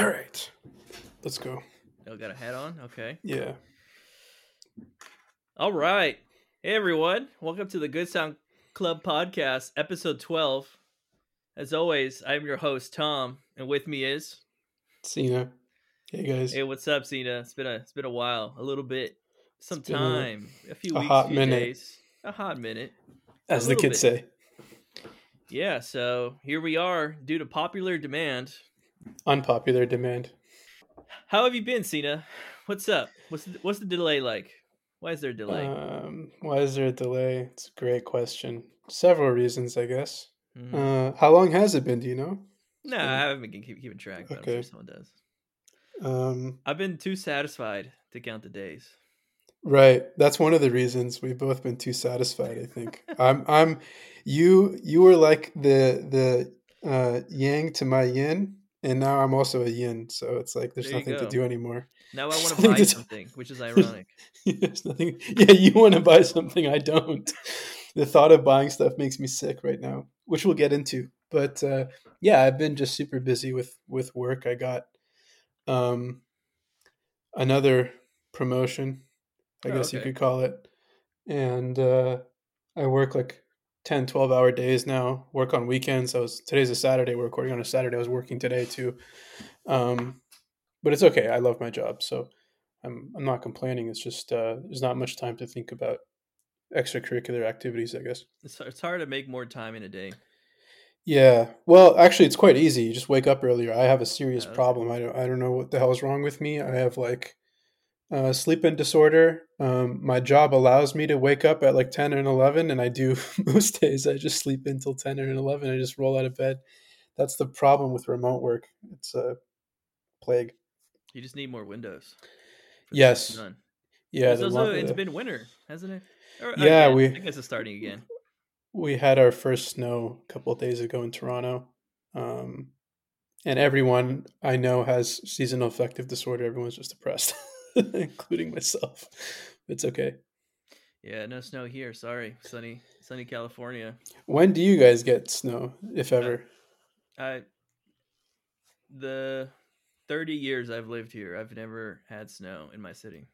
All right, let's go. Oh, got a hat on? Okay. Yeah. All right. Hey, everyone. Welcome to the Good Sound Club podcast, episode 12. As always, I'm your host, Tom, and with me is. Sina. Hey, guys. Hey, what's up, Sina? It's been a, it's been a while, a little bit, some It's a- time, a, few a weeks, hot few minute. days, a hot minute. As the kids bit. say, Yeah, so here we are due to popular demand. Unpopular demand. How have you been, Sina? What's up? What's the, what's the delay like? Why is there a delay? Um, why is there a delay? It's a great question. Several reasons, I guess. Mhm. Uh, how long has it been? Do you know? no, I haven't been keep, keeping track, but I'm okay. sure someone does. Um, I've been too satisfied to count the days. right. That's one of the reasons we've both been too satisfied. I think. I'm. I'm. You. You were like the the uh, yang to my yin, and now I'm also a yin. So it's like there's There nothing to do anymore. Now I want to buy to- something, which is ironic. There's nothing. Yeah, you want to buy something I don't. The thought of buying stuff makes me sick right now, which we'll get into. But uh, yeah, I've been just super busy with with work. I got um, another promotion, I Oh, guess you could call it, and uh, I work like 10, 12 hour days now. Work on weekends. I was today's a Saturday. We're recording on a Saturday. I was working today too, um, but it's okay. I love my job, so I'm I'm not complaining. It's just uh, there's not much time to think about extracurricular activities. I guess. It's, it's hard to make more time in a day. Yeah. Well, actually, it's quite easy. You just wake up earlier. I have a serious Yeah, problem. I don't I don't know what the hell is wrong with me. I have like uh, sleeping disorder. Um, my job allows me to wake up at like ten and eleven, and I do most days. I just sleep until ten and eleven. I just roll out of bed. That's the problem with remote work. It's a plague. You just need more windows. Yes. Yeah. It's, also, it's the- been winter, hasn't it? Or, Yeah, again, we- I guess it's starting again. we had our first snow a couple of days ago in Toronto. Um, and everyone I know has seasonal affective disorder. Everyone's just depressed, including myself. It's okay. Yeah, no snow here. Sorry, sunny, sunny California. When do you guys get snow, if ever? I the thirty years I've lived here, I've never had snow in my city.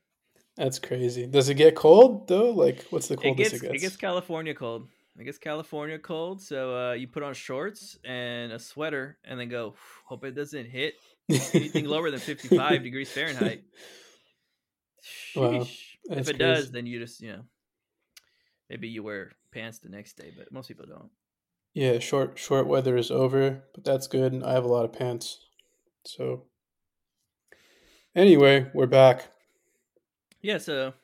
That's crazy. Does it get cold though? Like, what's the coldest It gets it gets, it gets California cold. It gets California cold, so uh, you put on shorts and a sweater, and then go. Hope it doesn't hit anything lower than fifty-five degrees Fahrenheit. Wow, that's if it does, then you just you know maybe you wear pants the next day, but most people don't. Yeah, short short weather is over, but that's good. And I have a lot of pants, so anyway, we're back. Yeah. So,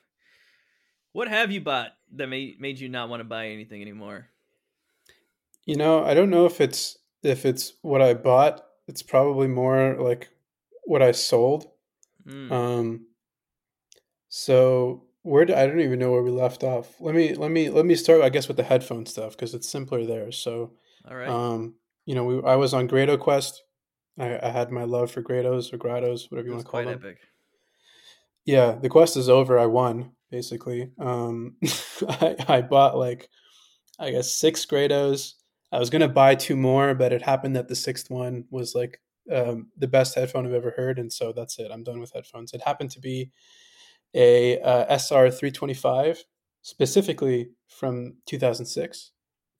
what have you bought that made made you not want to buy anything anymore? You know, I don't know if it's if it's what I bought. It's probably more like what I sold. Mm, Um, so where do, I don't even know where we left off. Let me let me let me start. I guess with the headphone stuff because it's simpler there. So, all right. um, you know, we I was on Grado Quest. I, I had my love for Grados or Grados, whatever you want to call quite them. epic. Yeah, the quest is over. I won basically. Um, I, I bought like I guess six Grados. I was gonna buy two more, but it happened that the sixth one was like um, the best headphone I've ever heard, and so that's it. I'm done with headphones. It happened to be a uh, SR 325, specifically from 2006.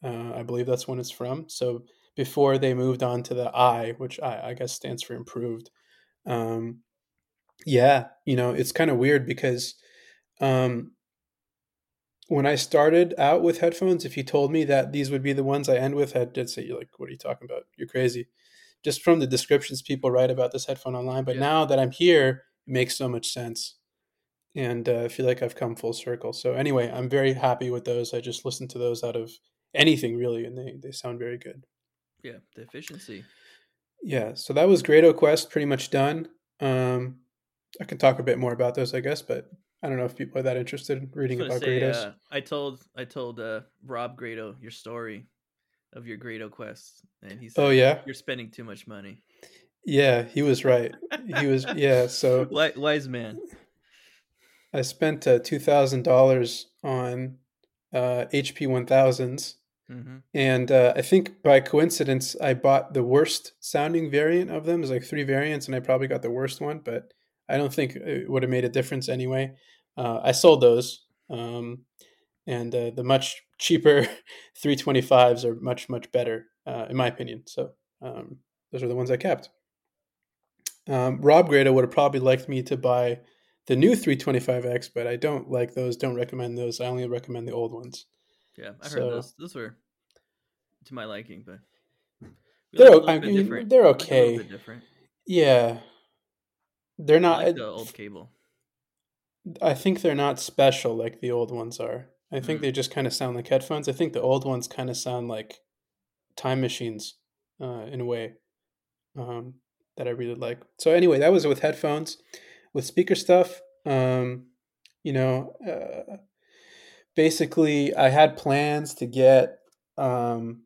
Uh, I believe that's when it's from. So before they moved on to the I, which I, I guess stands for improved. Um, yeah, you know, it's kind of weird because um, when I started out with headphones, if you told me that these would be the ones I end with, I'd say you're like, "What are you talking about? You're crazy." Just from the descriptions people write about this headphone online. But Yeah. now that I'm here, it makes so much sense, and uh, I feel like I've come full circle. So anyway, I'm very happy with those. I just listen to those out of anything really, and they they sound very good. Yeah, the efficiency. Yeah, so that was Grado Quest pretty much done. Um, I can talk a bit more about those, I guess, but I don't know if people are that interested in reading about say, Grados. uh, I told I told uh, Rob Grado your story of your Grado quest, and he said, oh yeah, you're spending too much money." yeah, he was right. He was yeah. So wise man. I spent uh, two thousand dollars on uh, HP one thousands Mm-hmm. And uh, I think by coincidence, I bought the worst sounding variant of them. There's like three variants, and I probably got the worst one, but I don't think it would have made a difference anyway. Uh, I sold those, um, and uh, the much cheaper 325s are much much better, uh, in my opinion. So um, those are the ones I kept. Um, Rob Grado would have probably liked me to buy the new 325X, but I don't like those. Don't recommend those. I only recommend the old ones. Yeah, I heard those. Those were to my liking, but they're I mean, they're okay. different. Yeah, they're not like the old cable. I think they're not special like the old ones are. I think mm. they just kind of sound like headphones. I think the old ones kind of sound like time machines uh, in a way um, that I really like. So anyway, that was with headphones. With speaker stuff, um, you know, uh, basically I had plans to get um,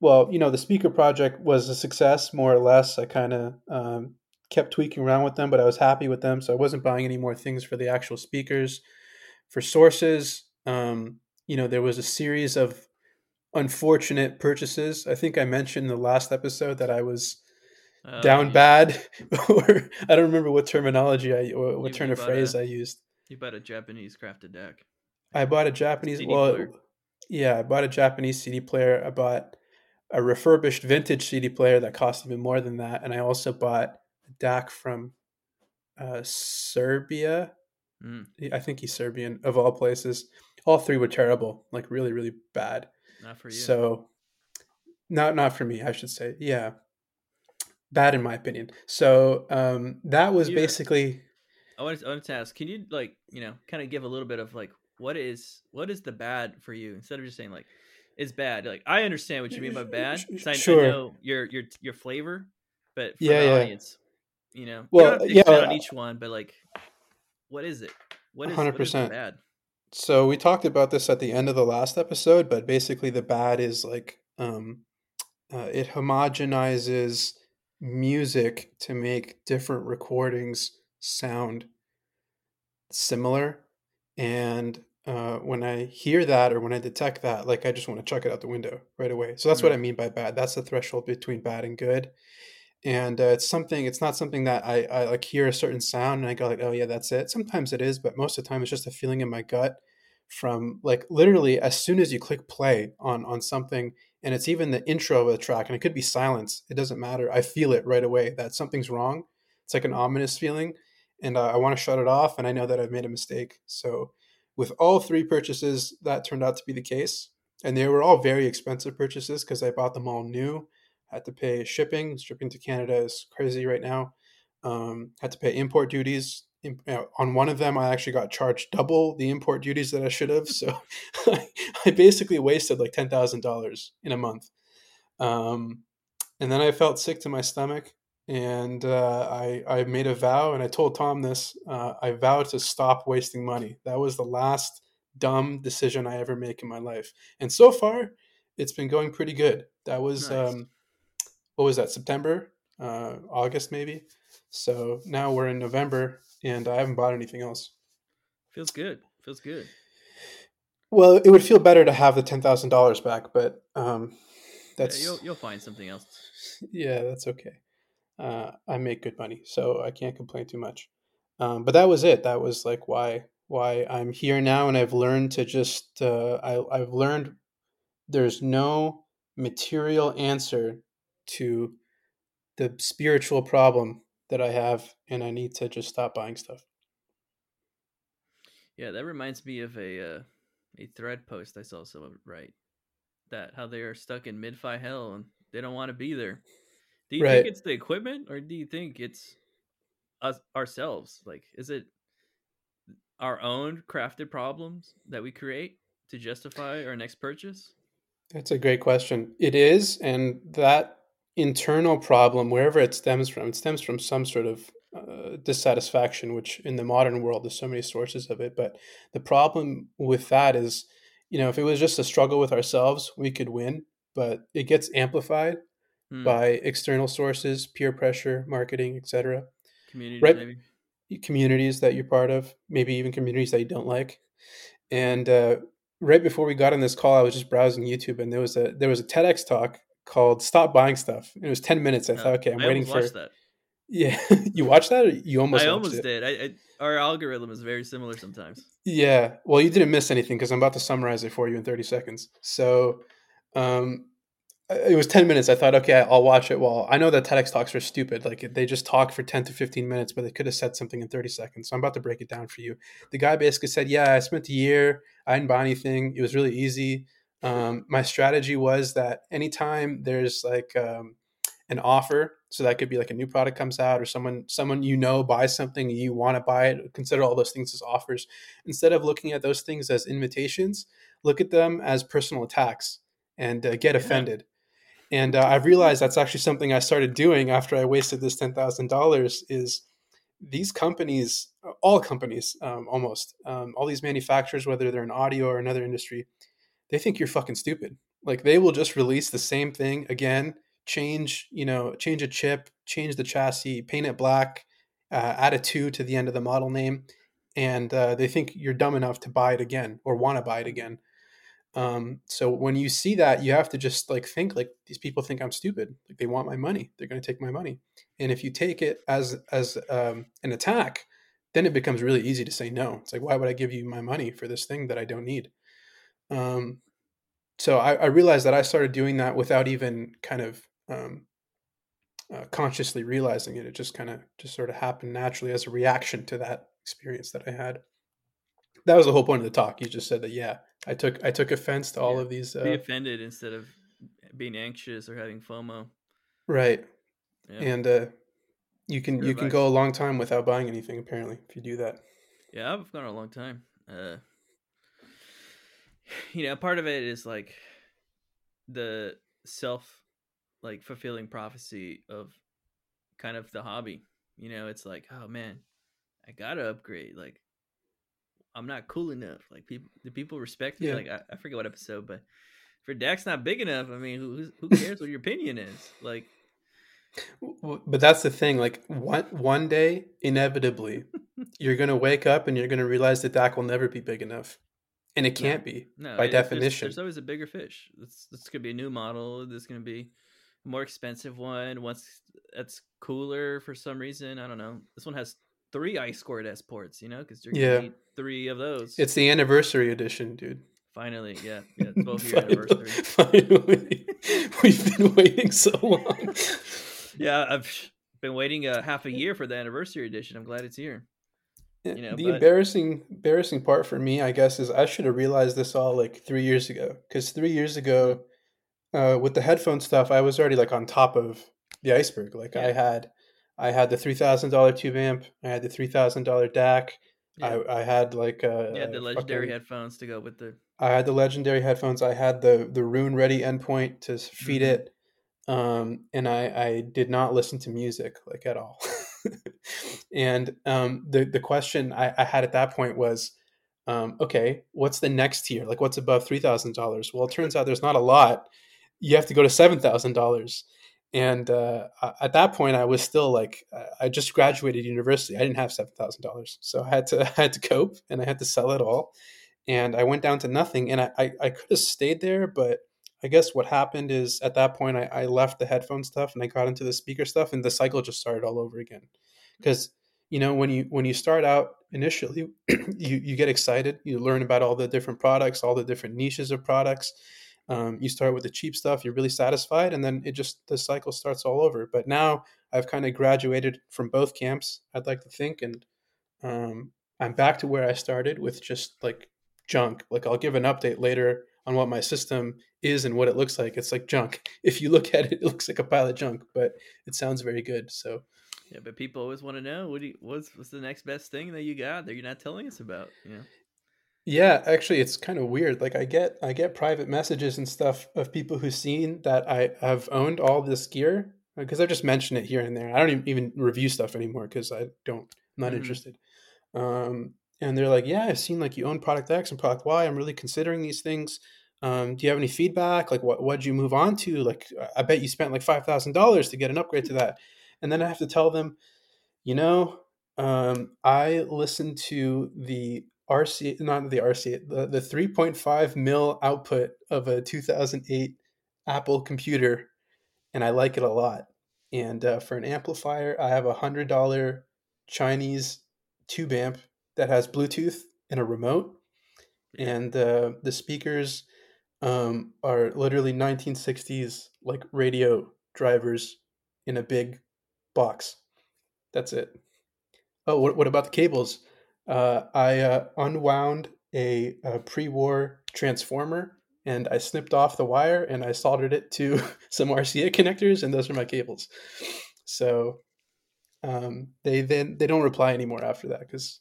well, you know, the speaker project was a success, more or less. I kind of um, kept tweaking around with them, but I was happy with them. So I wasn't buying any more things for the actual speakers. For sources, um, you know, there was a series of unfortunate purchases. I think I mentioned in the last episode that I was uh, down yeah. bad, or I don't remember what terminology I, or what you, turn of phrase a, I used. You bought a Japanese crafted deck. I bought a Japanese. CD well, player. yeah, I bought a Japanese CD player. I bought a refurbished vintage CD player that cost even more than that, and I also bought a DAC from uh, Serbia. Mm. I think he's Serbian of all places. All three were terrible, like really, really bad. Not for you. So, not not for me, I should say. Yeah, bad in my opinion. So um, that was basically. I wanted, to, I wanted to ask, can you like you know kind of give a little bit of like what is what is the bad for you instead of just saying like it's bad. Like I understand what you mean by bad. I, sure. I know your your your flavor, but for yeah, the yeah. audience, you know, well, you yeah, on each one, but like, what is it? What is hundred percent bad? So we talked about this at the end of the last episode, but basically the bad is like um, uh, it homogenizes music to make different recordings sound similar and uh, when I hear that or when I detect that, like I just want to chuck it out the window right away. So that's mm-hmm. what I mean by bad. That's the threshold between bad and good. And uh, it's something. It's not something that I, I like hear a certain sound and I go like, oh yeah, that's it. Sometimes it is, but most of the time it's just a feeling in my gut from like literally as soon as you click play on on something and it's even the intro of a track and it could be silence. It doesn't matter. I feel it right away that something's wrong. It's like an ominous feeling, and uh, I want to shut it off. And I know that I've made a mistake. So with all three purchases, that turned out to be the case. And they were all very expensive purchases because I bought them all new. Had to pay shipping. Shipping to Canada is crazy right now. Um, had to pay import duties. On one of them, I actually got charged double the import duties that I should have. So I basically wasted like ten thousand dollars in a month. Um, and then I felt sick to my stomach and uh, I I made a vow, and I told Tom this. Uh, I vowed to stop wasting money. That was the last dumb decision I ever make in my life, and so far, it's been going pretty good. That was nice. um, what was that? September, uh, August, maybe. So now we're in November, and I haven't bought anything else. Feels good. Feels good. Well, it would feel better to have the ten thousand dollars back, but um, that's yeah, you'll you'll find something else. Yeah, that's okay uh, I make good money, so I can't complain too much. Um, but that was it. That was like why why I'm here now, and I've learned to just uh, I, I've learned there's no material answer to the spiritual problem that I have, and I need to just stop buying stuff. Yeah, that reminds me of a uh, a thread post I saw someone write that how they are stuck in mid fi hell and they don't want to be there. Do you right. think it's the equipment, or do you think it's us ourselves? Like, is it our own crafted problems that we create to justify our next purchase? That's a great question. It is, and that internal problem, wherever it stems from, it stems from some sort of uh, dissatisfaction, which in the modern world there's so many sources of it. But the problem with that is, you know, if it was just a struggle with ourselves, we could win, but it gets amplified hmm. by external sources, peer pressure, marketing, etc. Communities, right? Maybe. Communities that you're part of, maybe even communities that you don't like, and uh, right before we got on this call, I was just browsing YouTube, and there was a there was a TEDx talk called "Stop Buying Stuff." It was ten minutes. I thought, okay, I'm I waiting for that. Yeah, you watched that, or you almost? I almost it? did. I, I, our algorithm is very similar sometimes. Yeah, well, you didn't miss anything because I'm about to summarize it for you in 30 seconds. So, um, it was 10 minutes. I thought, okay, I'll watch it. Well, I know that TEDx talks are stupid. Like they just talk for 10 to 15 minutes, but they could have said something in 30 seconds. So I'm about to break it down for you. The guy basically said, yeah, I spent a year. I didn't buy anything. It was really easy. Um, my strategy was that anytime there's like um, an offer so that could be like a new product comes out or someone someone you know buys something you want to buy it consider all those things as offers. Instead of looking at those things as invitations look at them as personal attacks and uh, get offended. And uh, i've realized that's actually something i started doing after i wasted this $10000 is these companies all companies um, almost um, all these manufacturers whether they're in audio or another industry they think you're fucking stupid like they will just release the same thing again change, you know, change a chip, change the chassis, paint it black, uh, add a two to the end of the model name, and uh, they think you're dumb enough to buy it again or want to buy it again. Um, so when you see that, you have to just like think like these people think I'm stupid. Like they want my money. They're going to take my money. And if you take it as as um, an attack, then it becomes really easy to say no. It's like why would I give you my money for this thing that I don't need? Um, so I, I realized that I started doing that without even kind of um, uh, consciously realizing it. It just kind of just sort of happened naturally as a reaction to that experience that I had. That was the whole point of the talk. You just said that, yeah, I took I took offense to all of these. Uh, Be offended instead of being anxious or having FOMO. Right, yeah. and uh, you can you advice. can go a long time without buying anything. Apparently, if you do that. Yeah, I've gone a long time. Uh, you know, part of it is like the self like fulfilling prophecy of kind of the hobby. You know, it's like, oh man, I gotta upgrade. Like, I'm not cool enough. Like, people, do people respect me? Yeah. Like, I, I forget what episode, but for DAC's not big enough. I mean, who who cares what your opinion is? Like, but that's the thing. Like, one one day, inevitably, you're gonna wake up and you're gonna realize that Dak will never be big enough and it can't no, be no, by definition. There's, there's, always a bigger fish. This this could be a new model. This is gonna be a more expensive one. Once that's cooler for some reason. I don't know. This one has three I2S ports, you know, because you're gonna yeah. need three of those. It's the anniversary edition, dude. Finally, yeah, yeah, twelve year anniversary. Finally, we've been waiting so long. yeah, I've been waiting a half a year for the anniversary edition. I'm glad it's here. You know, the but... embarrassing embarrassing part for me, I guess, is I should have realized this all like three years ago. Because three years ago, uh, with the headphone stuff, I was already like on top of the iceberg. Like yeah. I had, I had the three thousand dollar tube amp. I had the three thousand dollar DAC. Yeah. I, I had like uh, yeah the legendary fucking, headphones to go with the. I had the legendary headphones. I had the the Roon Ready endpoint to feed mm-hmm. it, um, and I I did not listen to music like at all. and um, the the question I, I had at that point was, um, okay, what's the next tier? Like, what's above three thousand dollars? Well, it turns out there's not a lot you have to go to seven thousand dollars. And uh, at that point, I was still like, I just graduated university. I didn't have seven thousand dollars, so I had to I had to cope, and I had to sell it all. And I went down to nothing. And I I, I could have stayed there, but I guess what happened is at that point, I, I left the headphone stuff and I got into the speaker stuff, and the cycle just started all over again. Because you know when you when you start out initially, you you get excited, you learn about all the different products, all the different niches of products um, you start with the cheap stuff, you're really satisfied, and then it just the cycle starts all over. But now I've kind of graduated from both camps. I'd like to think, and um, I'm back to where I started with just like junk. Like I'll give an update later on what my system is and what it looks like. It's like junk. If you look at it, it looks like a pile of junk, but it sounds very good. So. Yeah, but people always want to know what do you, what's what's the next best thing that you got that you're not telling us about. You know? Yeah, actually it's kind of weird. Like I get I get private messages and stuff of people who've seen that I have owned all this gear because uh, I've just mentioned it here and there. I don't even review stuff anymore because I don't I'm not mm-hmm. interested. Um, and they're like, "Yeah, I've seen like you own product X and product Y. I'm really considering these things. Um, do you have any feedback? Like, what what'd you move on to? Like, I bet you spent like five thousand dollars to get an upgrade to that." And then I have to tell them, you know, um, I listened to the RC, not the RC, the, the 3.5 mil output of a 2008 Apple computer, and I like it a lot. And uh, for an amplifier, I have a hundred dollar Chinese tube amp that has Bluetooth and a remote, and uh, the speakers um, are literally 1960s like radio drivers in a big box. That's it. Oh, what, what about the cables? Uh, I uh, unwound a, a pre-war transformer and I snipped off the wire and I soldered it to some RCA connectors, and those are my cables. So um, they then they don't reply anymore after that because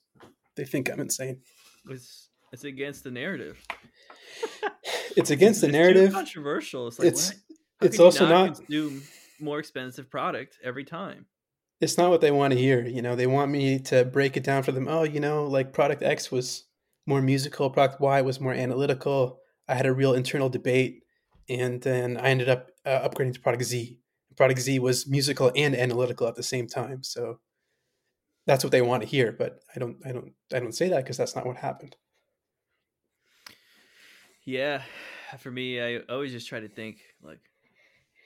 they think I'm insane. It's it's against the narrative. it's against the narrative. controversial. It's like it's it's also not, consume more expensive product every time. It's not what they want to hear. You know, they want me to break it down for them. Oh, you know, like product X was more musical, product Y was more analytical. I had a real internal debate, and then I ended up uh, upgrading to product Z. Product Z was musical and analytical at the same time. So that's what they want to hear, but I don't, I don't, I don't say that because that's not what happened. Yeah, for me, I always just try to think like,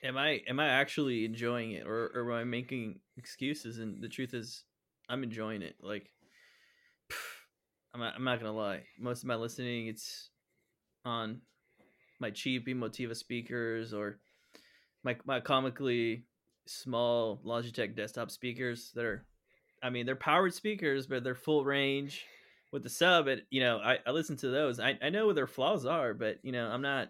am I am I actually enjoying it, or, or am I making excuses? And the truth is, I'm enjoying it. Like, I'm not, I'm not gonna lie. Most of my listening, it's on my cheap Emotiva speakers or my my comically small Logitech desktop speakers that are I mean they're powered speakers but they're full range with the sub it you know I, I listen to those I, I know what their flaws are but you know I'm not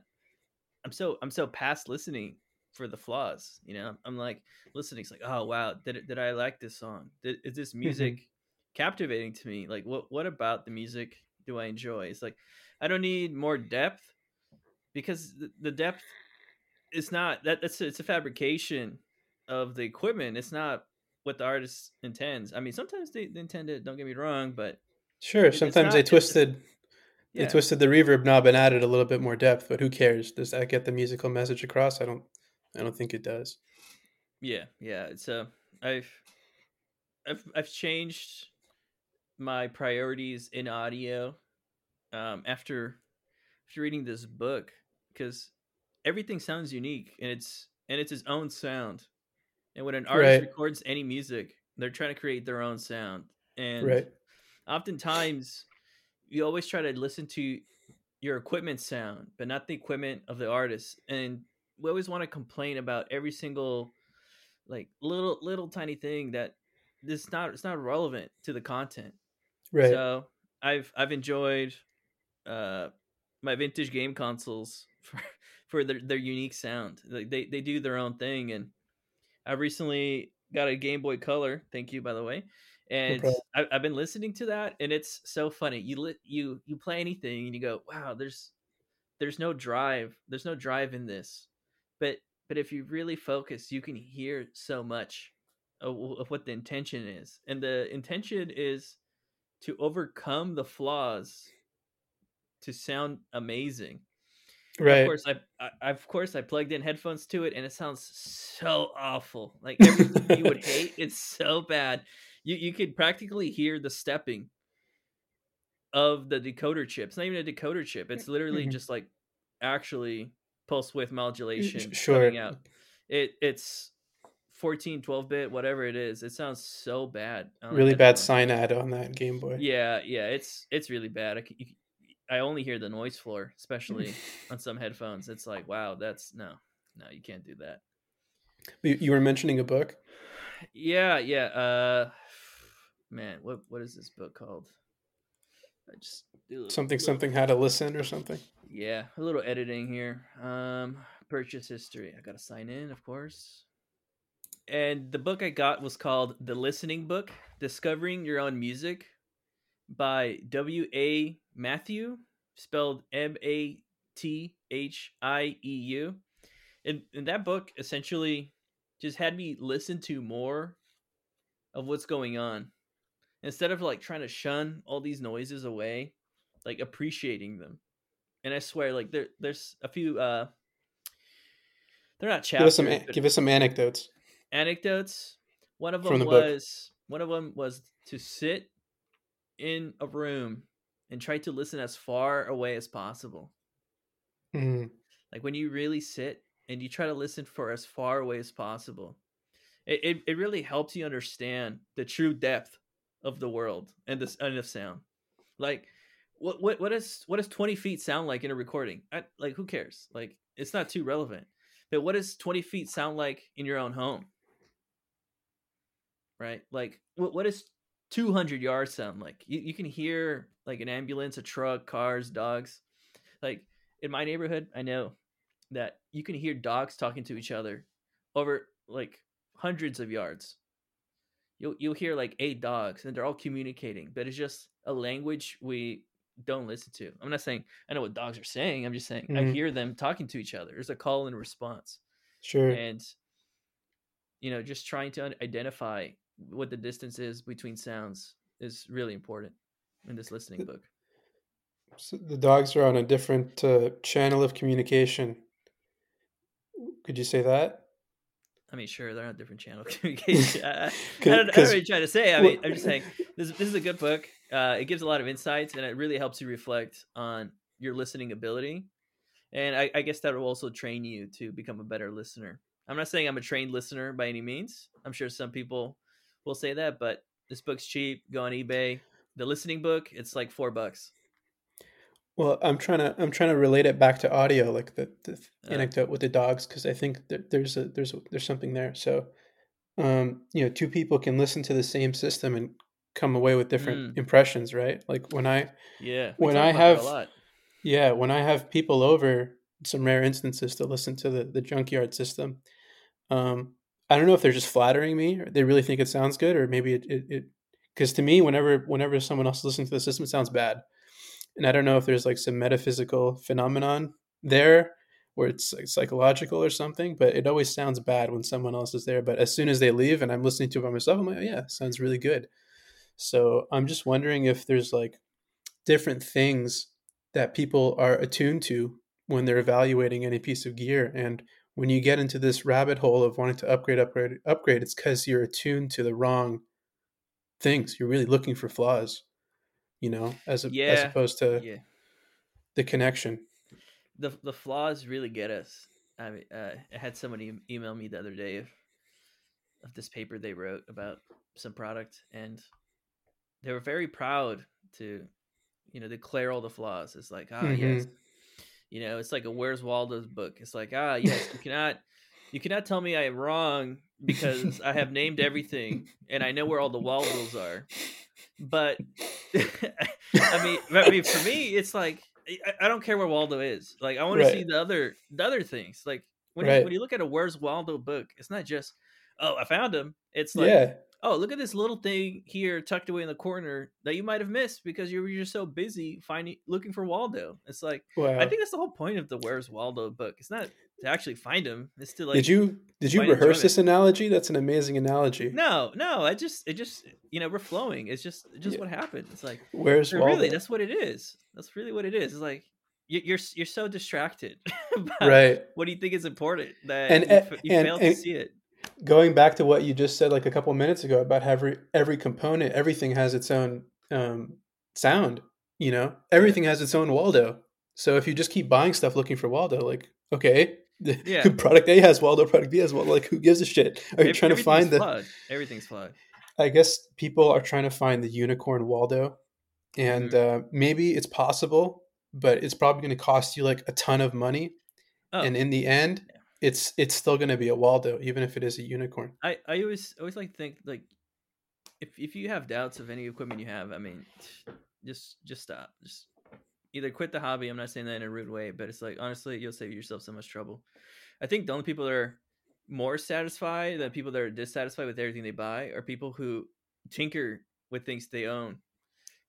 I'm so I'm so past listening for the flaws you know I'm like listening it's like oh wow did did I like this song did, is this mm-hmm. music captivating to me like what what about the music do I enjoy it's like I don't need more depth because the depth is not that that's it's a fabrication of the equipment. It's not what the artist intends. I mean, sometimes they, they intend it. Don't get me wrong, but sure, it, sometimes not, they twisted. Yeah. They twisted the reverb knob and added a little bit more depth, but who cares? Does that get the musical message across? I don't. I don't think it does. Yeah, yeah. It's. Uh, I've, I've, I've changed my priorities in audio um, after after reading this book because everything sounds unique and it's and it's his own sound. And when an artist right. records any music, they're trying to create their own sound. And right. oftentimes, you always try to listen to your equipment sound, but not the equipment of the artist. And we always want to complain about every single like little little tiny thing that this not it's not relevant to the content. Right. So I've I've enjoyed uh, my vintage game consoles for for their, their unique sound. Like they they do their own thing, and I recently got a Game Boy Color. Thank you, by the way. And okay. I, have been listening to that, and it's so funny. You lit you you play anything, and you go, "Wow, there's there's no drive. There's no drive in this." But but if you really focus, you can hear so much of, of what the intention is, and the intention is to overcome the flaws to sound amazing. Right. Of course, I, I, of course I plugged in headphones to it, and it sounds so awful. Like everything you would hate, it's so bad. You you could practically hear the stepping of the decoder chip. It's not even a decoder chip. It's literally mm-hmm. just like actually pulse width modulation sure. coming out. It it's 14 12 bit whatever it is it sounds so bad really bad SINAD on that game boy yeah yeah it's it's really bad I, you, I only hear the noise floor, especially on some headphones. It's like, wow, that's no, no, you can't do that. You were mentioning a book. Yeah, yeah. Uh, man, what what is this book called? I just do something little, something how to listen or something. Yeah, a little editing here. Um, purchase history. I gotta sign in, of course. And the book I got was called The Listening Book: Discovering Your Own Music by W. A. Mathieu, spelled M A T H I E U. And, and that book essentially just had me listen to more of what's going on instead of like trying to shun all these noises away, like appreciating them. And I swear, like there, there's a few. uh They're not chapters. Give us some. Give us some anecdotes. Anecdotes. One of them the was. Book. One of them was to sit in a room and try to listen as far away as possible. Mm. Like when you really sit and you try to listen for as far away as possible, it, it, it really helps you understand the true depth of the world and this and of sound. Like what what what does what does 20 feet sound like in a recording? I, like who cares? Like it's not too relevant. But what does 20 feet sound like in your own home? Right? Like what what does 200 yards sound like? You you can hear like an ambulance, a truck, cars, dogs. Like in my neighborhood, I know that you can hear dogs talking to each other over like hundreds of yards. You'll you'll hear like eight dogs and they're all communicating, but it's just a language we don't listen to. I'm not saying I know what dogs are saying. I'm just saying mm-hmm. I hear them talking to each other. There's a call and response. Sure. And you know, just trying to identify what the distance is between sounds is really important in this listening book. So the dogs are on a different uh, channel of communication. Could you say that? I mean, sure, they're on a different channel communication. I, I, don't, I don't know what you're trying to say. I mean, I'm just saying this, this is a good book. Uh, it gives a lot of insights, and it really helps you reflect on your listening ability. And I, I guess that will also train you to become a better listener. I'm not saying I'm a trained listener by any means. I'm sure some people will say that, but this book's cheap. Go on eBay. The listening book, it's like four bucks. Well, I'm trying to I'm trying to relate it back to audio, like the, the uh, anecdote with the dogs, because I think there's a there's a, there's something there. So, um, you know, two people can listen to the same system and come away with different mm. impressions, right? Like when I yeah when I have yeah when I have people over, some rare instances to listen to the the junkyard system. Um, I don't know if they're just flattering me or they really think it sounds good, or maybe it it because to me, whenever whenever someone else listens to the system, it sounds bad and I don't know if there's like some metaphysical phenomenon there where it's like psychological or something, but it always sounds bad when someone else is there. But as soon as they leave and I'm listening to it by myself, I'm like, oh, yeah, sounds really good. So I'm just wondering if there's like different things that people are attuned to when they're evaluating any piece of gear. And when you get into this rabbit hole of wanting to upgrade, upgrade, upgrade, it's because you're attuned to the wrong things. You're really looking for flaws you know, as a, yeah. as opposed to yeah. the connection. The the flaws really get us. I mean, uh, I had somebody email me the other day of, of this paper they wrote about some product, and they were very proud to, you know, declare all the flaws. It's like, ah, mm-hmm. yes, you know, it's like a Where's Waldo's book. It's like, ah, yes, you cannot, you cannot tell me I am wrong because I have named everything and I know where all the Waldos are. But I mean, I mean, for me, it's like I, I don't care where Waldo is. Like, I want right. to see the other the other things. Like when right. you, when you look at a Where's Waldo book, it's not just oh I found him. It's like yeah. Oh look at this little thing here tucked away in the corner that you might have missed because you were just so busy finding looking for Waldo. It's like wow. I think that's the whole point of the Where's Waldo book. It's not to actually find him. It's to like. Did you did you rehearse this analogy? That's an amazing analogy. No, no. I just it just you know we're flowing. It's just just yeah. what happened. It's like where's really that's what it is. That's really what it is. It's like you're you're so distracted. right. What do you think is important that and, you, you and, fail and, to see it? Going back to what you just said like a couple minutes ago about every every component, everything has its own um, sound. You know, everything has its own Waldo. So if you just keep buying stuff looking for Waldo, like okay, yeah. product A has Waldo, product B has Waldo. Like, who gives a shit? Are you trying to find the? Flawed. Everything's flawed. I guess people are trying to find the unicorn Waldo, and mm-hmm. uh, maybe it's possible, but it's probably going to cost you like a ton of money, oh. and in the end. It's it's still going to be a Waldo, even if it is a unicorn. I I always always like to think like if if you have doubts of any equipment you have, I mean, just just stop. Just either quit the hobby. I'm not saying that in a rude way, but it's like honestly, you'll save yourself so much trouble. I think the only people that are more satisfied than people that are dissatisfied with everything they buy are people who tinker with things they own.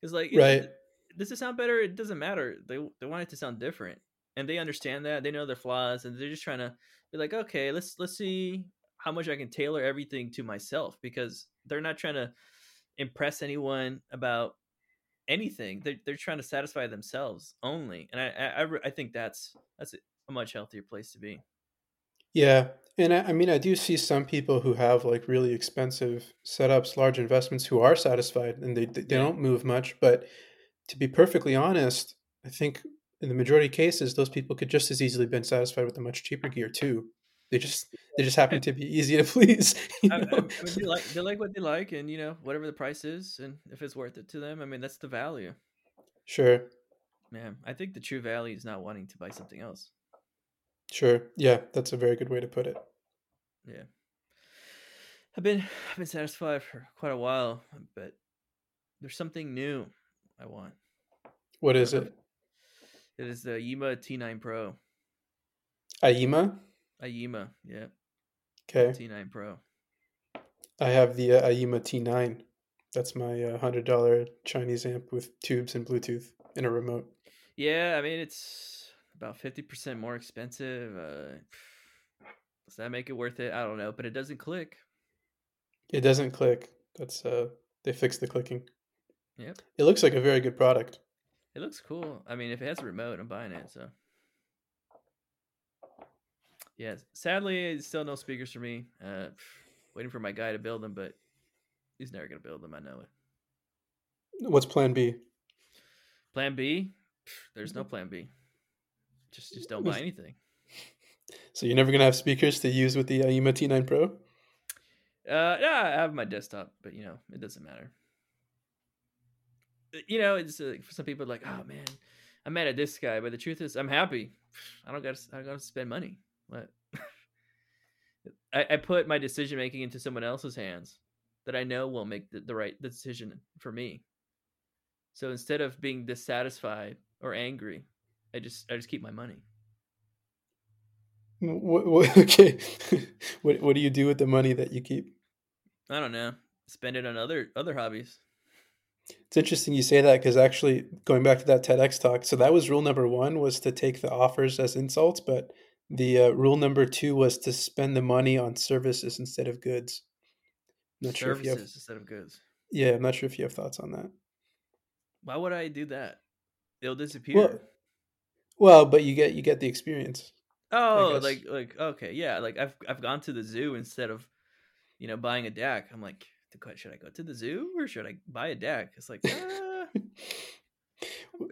Because like, right? It, does it sound better? It doesn't matter. They they want it to sound different, and they understand that. They know their flaws, and they're just trying to be like, okay, let's let's see how much I can tailor everything to myself because they're not trying to impress anyone about anything. They're they're trying to satisfy themselves only, and I I, I think that's that's a much healthier place to be. Yeah, and I, I mean I do see some people who have like really expensive setups, large investments, who are satisfied and they they, they don't move much, but to be perfectly honest, I think in the majority of cases, those people could just as easily been satisfied with the much cheaper gear too. They just they just happen to be easy to please. I, I, I mean, they like they like what they like, and you know whatever the price is, and if it's worth it to them, I mean that's the value. Sure. Man, I think the true value is not wanting to buy something else. Sure. Yeah, that's a very good way to put it. Yeah. I've been I've been satisfied for quite a while, but there's something new I want. What is it? It is the Aiyima T9 Pro. Aiyima? Aiyima, yeah. Okay. T9 Pro. I have the uh, Aiyima T9. That's my uh, hundred dollar Chinese amp with tubes and Bluetooth and a remote. Yeah, I mean it's about fifty percent more expensive. Uh, does that make it worth it? I don't know, but it doesn't click. It doesn't click. That's uh, they fixed the clicking. Yep. It looks like a very good product. It looks cool. I mean, if it has a remote, I'm buying it. So. Yeah, sadly, still no speakers for me. Uh, waiting for my guy to build them, but he's never gonna build them. I know it. What's Plan B? Plan B? There's no Plan B. Just just don't buy anything. So you're never gonna have speakers to use with the Aiyima T9 Pro? Uh, yeah, I have my desktop, but you know, it doesn't matter. Uh, you know, it's uh, for some people like, oh man, I'm mad at this guy, but the truth is, I'm happy. I don't got I don't got to spend money. What? I, I put my decision making into someone else's hands that I know will make the, the right decision for me. So instead of being dissatisfied or angry, I just I just keep my money. What, what, okay, what what do you do with the money that you keep? I don't know. Spend it on other other hobbies. It's interesting you say that because actually going back to that TEDx talk, so that was rule number one was to take the offers as insults, but the uh, rule number two was to spend the money on services instead of goods. I'm not services sure if you have, instead of goods. Yeah, I'm not sure if you have thoughts on that. Why would I do that? It'll disappear. Well, well but you get you get the experience. Oh, like like okay, yeah. Like I've I've gone to the zoo instead of, you know, buying a deck. I'm like, should I go to the zoo or should I buy a deck? It's like, ah.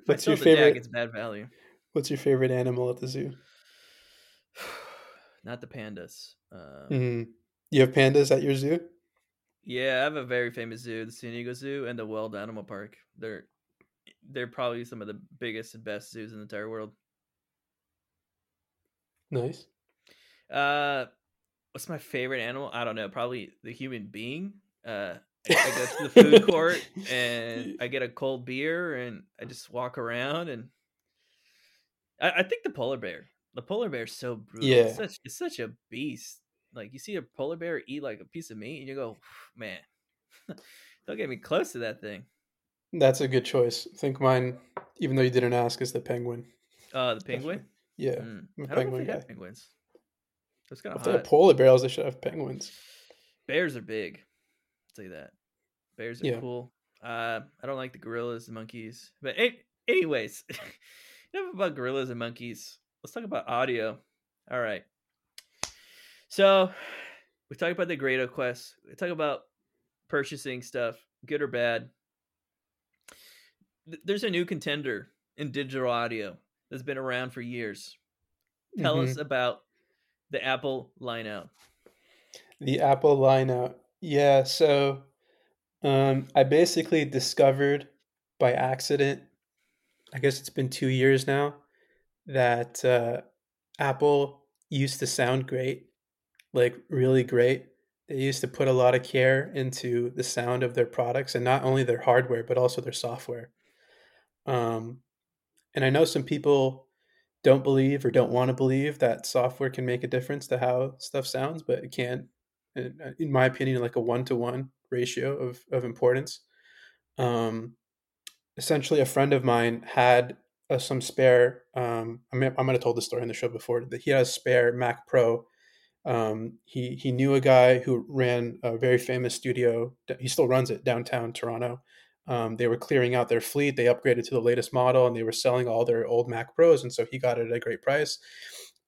what's your favorite? Deck, it's bad value. What's your favorite animal at the zoo? Not the pandas. Um, mm-hmm. You have pandas at your zoo? Yeah, I have a very famous zoo, the San Diego Zoo and the Wild Animal Park. They're they're probably some of the biggest and best zoos in the entire world. Nice. Uh, what's my favorite animal? I don't know. Probably the human being. Uh, I, I go to the food court and I get a cold beer and I just walk around and I, I think the polar bear. The polar bear is so brutal. Yeah, it's such, it's such a beast. Like you see a polar bear eat like a piece of meat and you go, man, don't get me close to that thing. That's a good choice. I think mine, even though you didn't ask, is the penguin. Uh, the penguin. Yeah, mm. I don't know if have penguins. That's kind of hot. Polar bears, they should have penguins. Bears are big. Tell that. Bears are yeah. cool. Uh, I don't like the gorillas and monkeys. But anyways, enough about gorillas and monkeys. Let's talk about audio. All right. So we talk about the Grado Quest. We talk about purchasing stuff, good or bad. There's a new contender in digital audio that's been around for years. Tell mm-hmm. us about the Apple Lineout. The Apple Lineout. Yeah, so um, I basically discovered by accident, I guess it's been two years now, that uh, Apple used to sound great, like really great. They used to put a lot of care into the sound of their products and not only their hardware, but also their software. Um, and I know some people don't believe or don't want to believe that software can make a difference to how stuff sounds, but it can in my opinion, like a one to one ratio of, of importance. Um, essentially, a friend of mine had uh, some spare. Um, I mean, I might have told the story in the show before that he has a spare Mac Pro. Um, he he knew a guy who ran a very famous studio. He still runs it downtown Toronto. Um, they were clearing out their fleet. They upgraded to the latest model, and they were selling all their old Mac Pros. And so he got it at a great price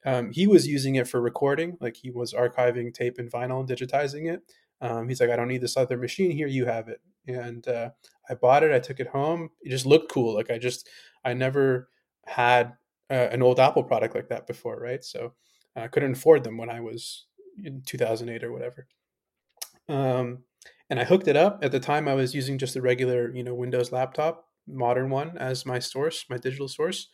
um, he was using it for recording, like he was archiving tape and vinyl and digitizing it. Um, he's like, I don't need this other machine here. You have it. and uh, I bought it. I took it home. It just looked cool. Like I just I never had uh, an old Apple product like that before, right? So I couldn't afford them when I was in 2008 or whatever. Um, and I hooked it up. At the time, I was using just a regular, you know, Windows laptop, modern one, as my source, my digital source,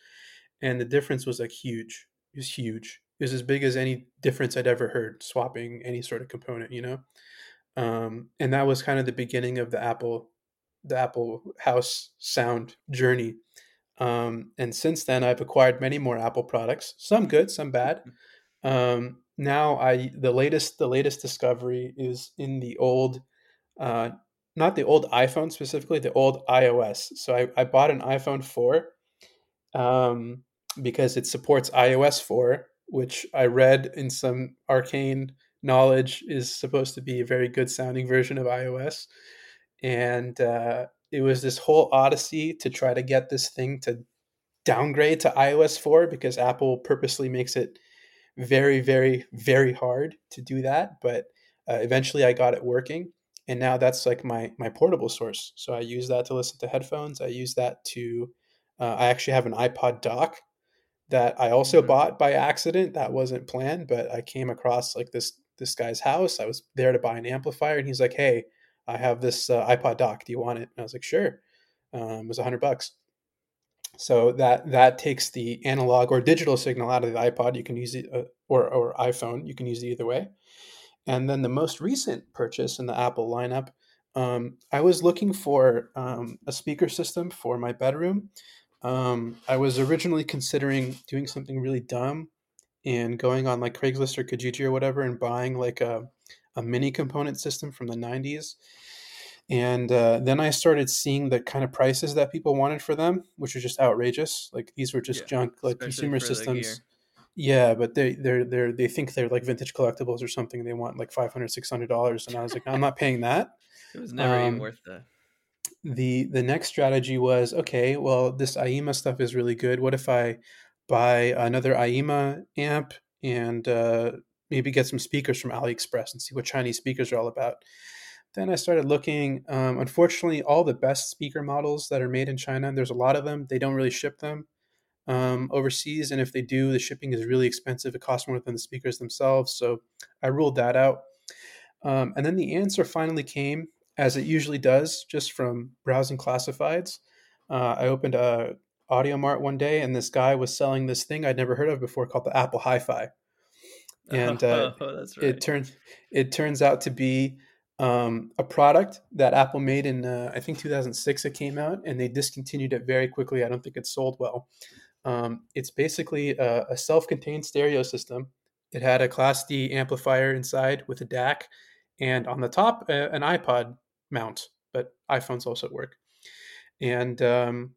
and the difference was like huge. It was huge. It was as big as any difference I'd ever heard swapping any sort of component, you know. Um, and that was kind of the beginning of the Apple, the Apple House sound journey. Um, and since then, I've acquired many more Apple products, some good, some bad. Um, now, I the latest the latest discovery is in the old, uh, not the old iPhone specifically, the old iOS. So I, I bought an iPhone four, um, because it supports iOS four, which I read in some arcane knowledge is supposed to be a very good sounding version of iOS. And uh, it was this whole odyssey to try to get this thing to downgrade to iOS 4 because Apple purposely makes it very, very, very hard to do that. But uh, eventually I got it working. And now that's like my my portable source. So I use that to listen to headphones. I use that to. Uh, I actually have an iPod dock that I also mm-hmm. bought by accident. That wasn't planned, but I came across like this this guy's house. I was there to buy an amplifier, and he's like, "Hey, I have this uh, iPod dock. Do you want it?" And I was like, "Sure." Um, it was a hundred bucks. So that that takes the analog or digital signal out of the iPod. You can use it, uh, or or iPhone. You can use it either way. And then the most recent purchase in the Apple lineup, um, I was looking for um, a speaker system for my bedroom. Um, I was originally considering doing something really dumb and going on like Craigslist or Kijiji or whatever and buying like a, a mini component system from the 90s. And uh, then I started seeing the kind of prices that people wanted for them, which was just outrageous. Like these were just yeah, junk, like consumer systems. Yeah, but they they're they're they think they're like vintage collectibles or something. They want like 500 600 dollars, and I was like, I'm not paying that. It was never um, even worth that. The the next strategy was okay. Well, this Aiyima stuff is really good. What if I buy another Aiyima amp and uh, maybe get some speakers from AliExpress and see what Chinese speakers are all about. Then I started looking. Um, unfortunately, all the best speaker models that are made in China, there's a lot of them. They don't really ship them um, overseas, and if they do, the shipping is really expensive. It costs more than the speakers themselves. So I ruled that out. Um, and then the answer finally came, as it usually does, just from browsing classifieds. Uh, I opened a Audio Mart one day, and this guy was selling this thing I'd never heard of before called the Apple Hi-Fi. And uh, oh, right. it turns it turns out to be um, a product that Apple made in uh, I think 2006. It came out, and they discontinued it very quickly. I don't think it sold well. Um, it's basically a, a self-contained stereo system. It had a Class D amplifier inside with a DAC, and on the top uh, an iPod mount. But iPhones also work. And um,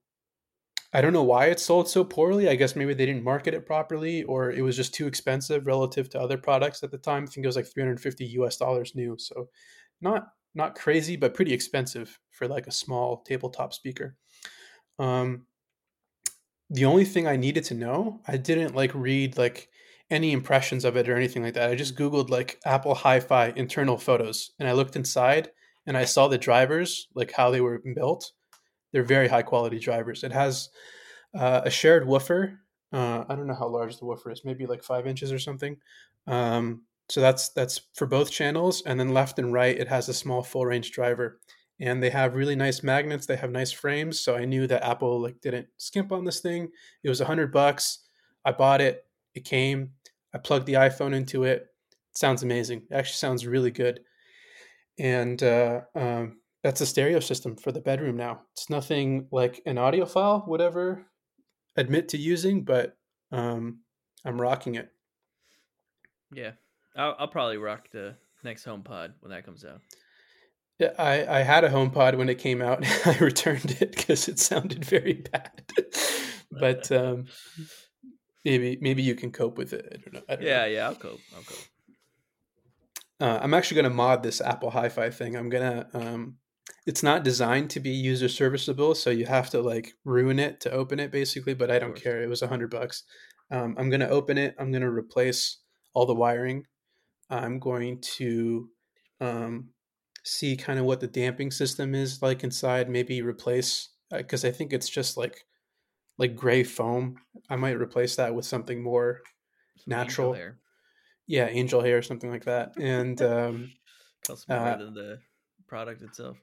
I don't know why it sold so poorly. I guess maybe they didn't market it properly or it was just too expensive relative to other products at the time. I think it was like 350 US dollars new. So not not crazy, but pretty expensive for like a small tabletop speaker. Um, the only thing I needed to know, I didn't like read like any impressions of it or anything like that. I just Googled like Apple Hi Fi internal photos and I looked inside and I saw the drivers, like how they were built they're very high quality drivers. It has uh, a shared woofer. Uh, I don't know how large the woofer is, maybe like five inches or something. Um, so that's that's for both channels, and then left and right, it has a small full range driver, and they have really nice magnets. They have nice frames, so I knew that Apple like didn't skimp on this thing. It was a hundred bucks. I bought it. It came. I plugged the iPhone into it. it sounds amazing. It actually sounds really good. And uh, um, that's a stereo system for the bedroom now. It's nothing like an audiophile would ever admit to using, but um, I'm rocking it. Yeah, I'll, I'll probably rock the next HomePod when that comes out. Yeah, I, I had a HomePod when it came out. I returned it because it sounded very bad. but um, maybe maybe you can cope with it. I don't know. I don't yeah, know. yeah, I'll cope. I'll cope. Uh, I'm actually going to mod this Apple Hi-Fi thing. I'm gonna um, it's not designed to be user serviceable, so you have to like ruin it to open it, basically. But I don't care. It was a hundred bucks. Um, I'm gonna open it. I'm gonna replace all the wiring. I'm going to um, see kind of what the damping system is like inside. Maybe replace because uh, I think it's just like like gray foam. I might replace that with something more natural. Yeah, angel hair or something like that. And um, costs more uh, than the product itself.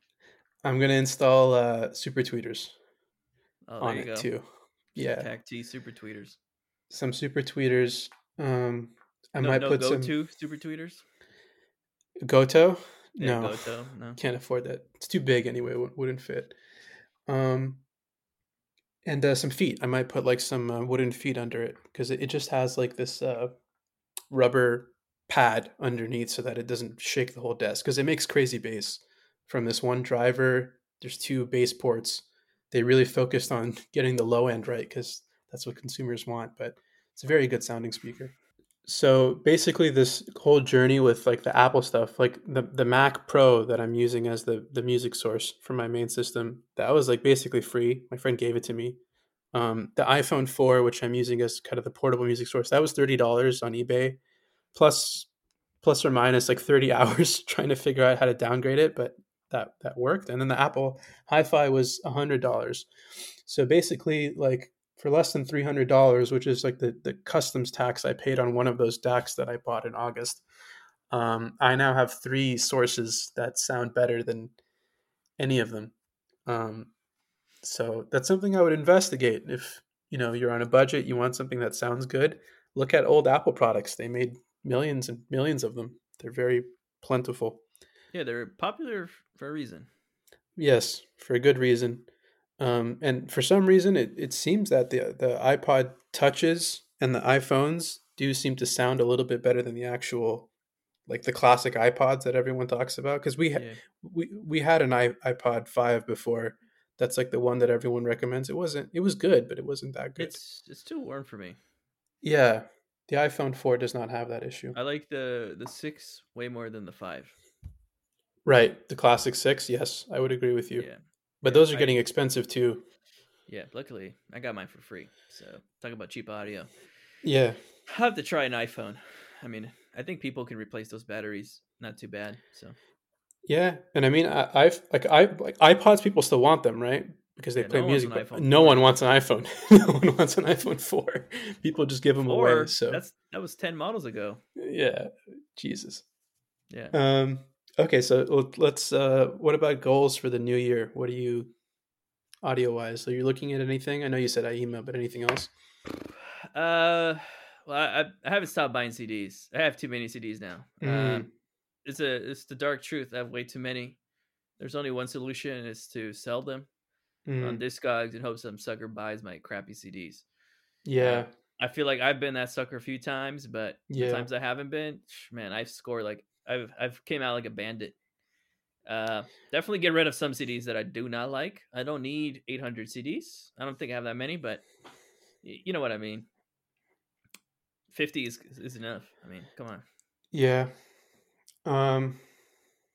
I'm gonna install uh, super tweeters oh, on it go. too. Yeah, TAKET super tweeters. Some super tweeters. Um, I no, might no put some to super tweeters. Goto. Yeah, no, Goto. No, can't afford that. It's too big anyway. It wouldn't fit. Um, and uh, some feet. I might put like some uh, wooden feet under it because it, it, just has like this uh, rubber pad underneath so that it doesn't shake the whole desk because it makes crazy bass from this one driver. There's two bass ports. They really focused on getting the low end right because that's what consumers want. But it's a very good sounding speaker. So basically, this whole journey with like the Apple stuff, like the the Mac Pro that I'm using as the the music source for my main system, that was like basically free. My friend gave it to me. Um, the iPhone 4, which I'm using as kind of the portable music source, that was thirty dollars on eBay, plus plus or minus like 30 hours trying to figure out how to downgrade it, but that that worked. And then the Apple Hi-Fi was hundred dollars. So basically, like for less than three hundred dollars, which is like the the customs tax I paid on one of those DACs that I bought in August, um, I now have three sources that sound better than any of them. Um, so that's something I would investigate if you know you're on a budget, you want something that sounds good. Look at old Apple products; they made millions and millions of them. They're very plentiful. Yeah, they're popular for a reason. Yes, for a good reason. Um, and for some reason, it, it seems that the the iPod touches and the iPhones do seem to sound a little bit better than the actual, like the classic iPods that everyone talks about. Because we ha- yeah. we we had an iPod five before. That's like the one that everyone recommends. It wasn't. It was good, but it wasn't that good. It's it's too warm for me. Yeah, the iPhone four does not have that issue. I like the the six way more than the five. Right, the classic six. Yes, I would agree with you. Yeah, but yeah, those are getting I, expensive too. Yeah, luckily I got mine for free. So talk about cheap audio. Yeah, I have to try an iPhone. I mean, I think people can replace those batteries. Not too bad. So. Yeah, and I mean, I, have like I like iPods. People still want them, right? Because they yeah, play no music. But no one wants an iPhone. no one wants an iPhone four. People just give them Four, away. So that's that was ten models ago. Yeah, Jesus. Yeah. Um. Okay, so let's. Uh, what about goals for the new year? What are you, audio wise? Are you looking at anything? I know you said email, but anything else? Uh, well, I, I haven't stopped buying CDs. I have too many CDs now. Mm. Uh, it's a it's the dark truth. I have way too many. There's only one solution, and it's to sell them mm. on Discogs in hopes some sucker buys my crappy CDs. Yeah. Uh, I feel like I've been that sucker a few times, but yeah. the times I haven't been, man, I've scored like I've I've came out like a bandit. Uh, definitely get rid of some CDs that I do not like. I don't need 800 CDs. I don't think I have that many, but you know what I mean. 50 is is enough. I mean, come on. Yeah. Um.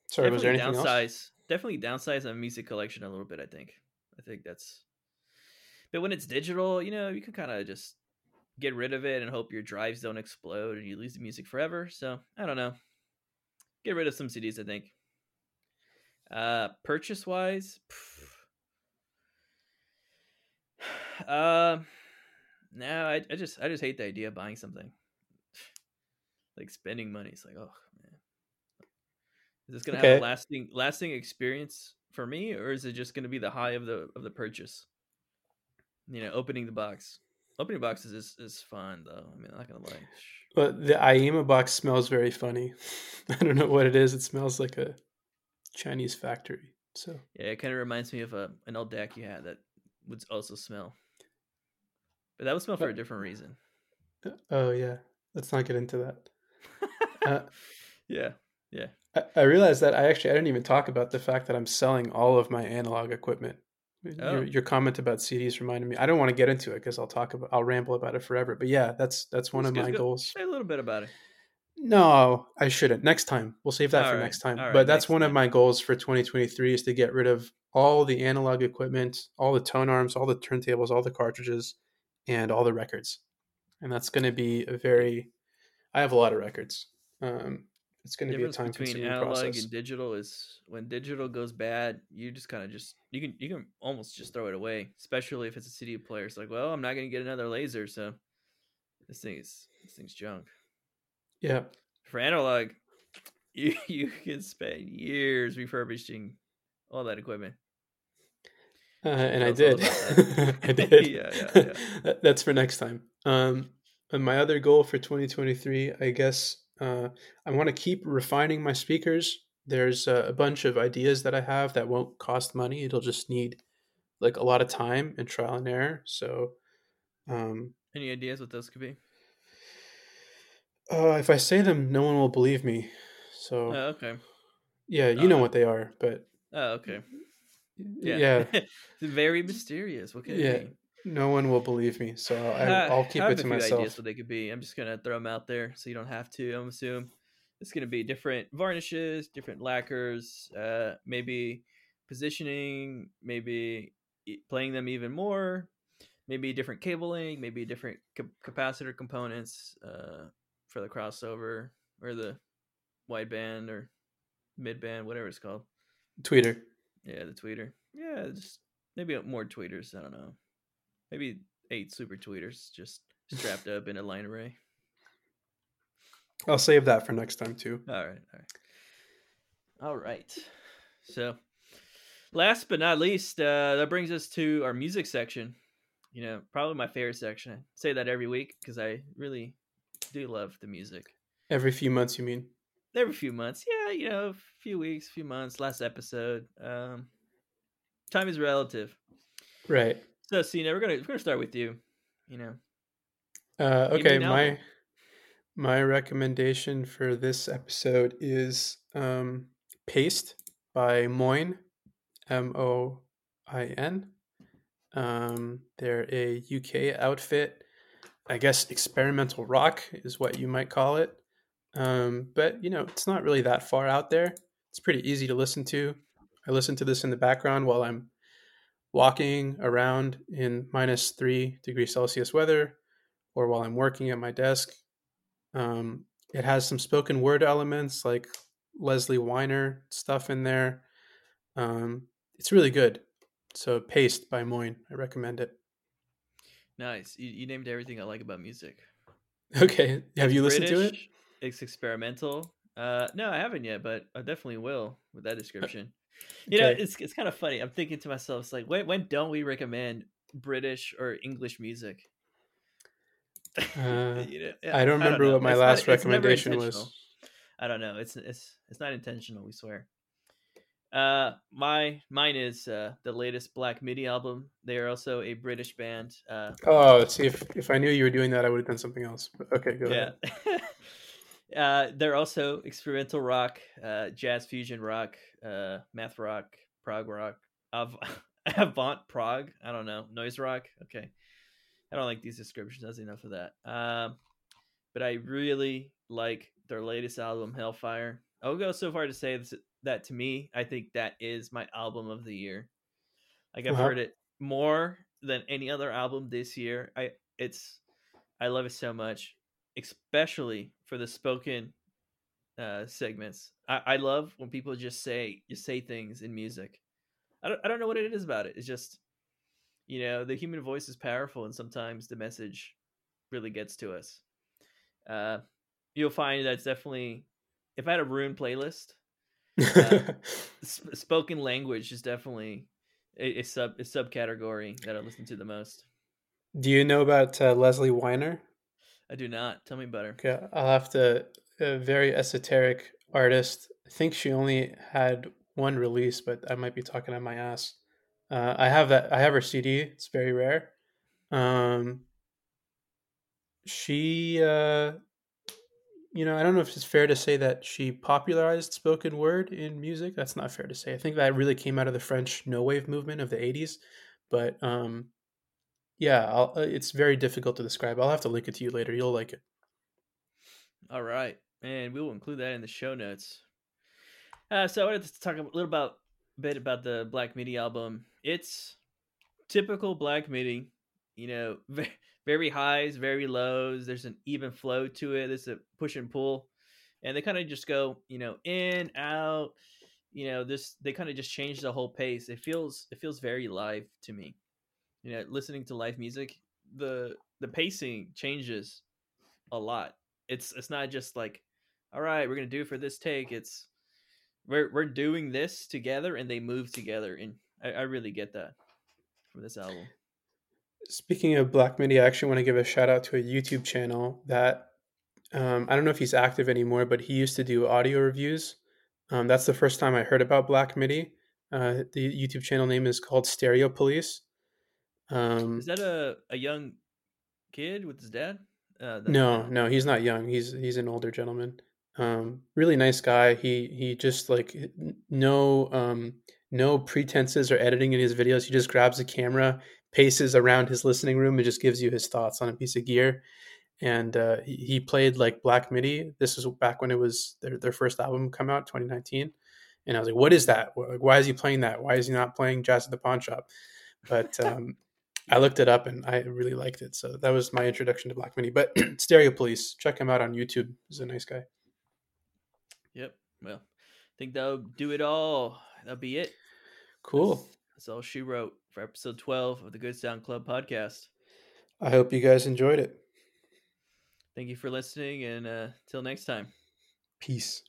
Sorry, definitely was there anything downsize, else? Definitely downsize a music collection a little bit. I think. I think that's. But when it's digital, you know, you can kind of just get rid of it and hope your drives don't explode and you lose the music forever. So I don't know get rid of some CDs. I think. Uh, purchase wise, uh, no, I, I just I just hate the idea of buying something. like spending money. It's like, oh man, is this gonna okay. have a lasting lasting experience for me, or is it just gonna be the high of the of the purchase? You know, opening the box. Opening boxes is, is fun though. I mean, I'm not gonna lie. But the Aiyima box smells very funny. I don't know what it is. It smells like a Chinese factory. So yeah, it kind of reminds me of a an old DAC you had that would also smell. But that would smell for a different reason. Uh, oh yeah, let's not get into that. uh, yeah, yeah. I, I realized that I actually I didn't even talk about the fact that I'm selling all of my analog equipment. Oh. Your, your, comment about CDs reminded me. I don't want to get into it because I'll talk about, I'll ramble about it forever. But yeah, that's that's one Let's of my goals. Say a little bit about it. No, I shouldn't. Next time, we'll save that all for right. next time. Right. But that's next one time. of my goals for 2023 is to get rid of all the analog equipment, all the tone arms, all the turntables, all the cartridges, and all the records. And that's going to be a very. I have a lot of records. Um, it's going to be a time between analog process. and digital is when digital goes bad, you just kind of just you can you can almost just throw it away, especially if it's a CD player. It's like, well, I'm not going to get another laser, so this thing is this thing's junk. Yeah. For analog, you you can spend years refurbishing all that equipment. Uh, and I did. I did. yeah, yeah, yeah. That's for next time. Um, and my other goal for 2023, I guess, uh, I want to keep refining my speakers. There's a, a bunch of ideas that I have that won't cost money. It'll just need like a lot of time and trial and error. So, um, any ideas what those could be? Uh, if I say them, no one will believe me. So, oh, okay. Yeah, you uh, know what they are, but oh, okay. Yeah, yeah. it's very mysterious. What can yeah. No one will believe me, so I, will keep I it to myself. Ideas what they could be. I'm just gonna throw them out there, so you don't have to. I'm assuming it's gonna be different varnishes, different lacquers, uh, maybe positioning, maybe playing them even more, maybe different cabling, maybe different capacitor components uh, for the crossover or the wideband or midband, whatever it's called. Tweeter. Yeah, the tweeter. Yeah, just maybe more tweeters. I don't know. Maybe eight super tweeters just strapped up in a line array. I'll save that for next time too. All right, all right, all right. So, last but not least, uh, that brings us to our music section. You know, probably my favorite section. I say that every week because I really do love the music. Every few months, you mean? Every few months, yeah. You know, a few weeks, a few months. Last episode. Um, time is relative. Right. So, Sina, we're gonna we're gonna start with you. You know. Uh, okay, my my recommendation for this episode is um, "Paste" by Moin, M O I N. Um, they're a UK outfit. I guess experimental rock is what you might call it. Um, but you know, it's not really that far out there. It's pretty easy to listen to. I listen to this in the background while I'm walking around in minus three degrees Celsius weather or while I'm working at my desk. Um, it has some spoken word elements like Leslie Winer stuff in there. Um, it's really good. So, Paste by Moin. I recommend it. Nice. You, you, named everything I like about music. Okay. Have you listened British, to it? It's experimental. Uh, no, I haven't yet, but I definitely will with that description. You okay. know, it's it's kind of funny. I'm thinking to myself, it's like, when when don't we recommend British or English music? Uh, you know, I don't remember I don't what my it's last not, recommendation was. I don't know. It's it's it's not intentional. We swear. Uh, my mine is uh the latest Black Midi album. They are also a British band. Uh, oh, see if if I knew you were doing that, I would have done something else. But okay, go yeah. ahead. uh, they're also experimental rock, uh, jazz fusion rock, uh, math rock, prog rock, av- avant prog. I don't know, noise rock. Okay, I don't like these descriptions. That's enough of that. Um, but I really like their latest album, Hellfire. I will go so far to say this, that to me, I think that is my album of the year. Like I've uh-huh. heard it more than any other album this year. I it's I love it so much, especially for the spoken uh, segments. I, I love when people just say just say things in music. I don't I don't know what it is about it. It's just you know the human voice is powerful, and sometimes the message really gets to us. Uh, you'll find that's definitely if I had a Roon playlist, uh, sp- spoken language is definitely a, a, sub a subcategory that I listen to the most. Do you know about uh, Leslie Winer? I do not. Tell me better. Okay, I'll have to a very esoteric artist. I think she only had one release, but I might be talking on my ass. Uh, I have that. I have her CD. It's very rare. Um, she, uh, you know, I don't know if it's fair to say that she popularized spoken word in music. That's not fair to say. I think that really came out of the French no wave movement of the '80s. But um, yeah, I'll, uh, it's very difficult to describe. I'll have to link it to you later. You'll like it. All right and we will include that in the show notes. Uh, so I wanted to talk a little about bit about the Black Midi album. It's typical Black Midi, you know, very highs, very lows. There's an even flow to it. There's a push and pull. and they kind of just go, you know, in out. You know, this they kind of just change the whole pace. It feels it feels very live to me. You know, listening to live music, the the pacing changes a lot. It's it's not just like, all right, we're gonna do for this take. It's we're we're doing this together, and they move together, and I, I really get that from this album. Speaking of Black Midi, I actually want to give a shout out to a YouTube channel that um, I don't know if he's active anymore, but he used to do audio reviews. Um, that's the first time I heard about Black Midi. Uh, the YouTube channel name is called Stereo Police. Um, is that a, a young kid with his dad? Uh, no, no, he's not young. He's he's an older gentleman. Um, really nice guy. He he just like no um, no pretenses or editing in his videos. He just grabs a camera, paces around his listening room, and just gives you his thoughts on a piece of gear. And uh, he, he played like Black MIDI. This was back when it was their, their first album come out, 2019. And I was like, "What is that? Like why is he playing that? Why is he not playing Jazz at the Pawn Shop?" But um, I looked it up and I really liked it. So that was my introduction to Black Midi. But Stereo Police, check him out on YouTube. He's a nice guy. Yep. Well, I think that'll do it all. That'll be it. Cool. That's, that's all she wrote for episode 12 of the Good Sound Club podcast. I hope you guys enjoyed it. Thank you for listening and uh till next time. Peace.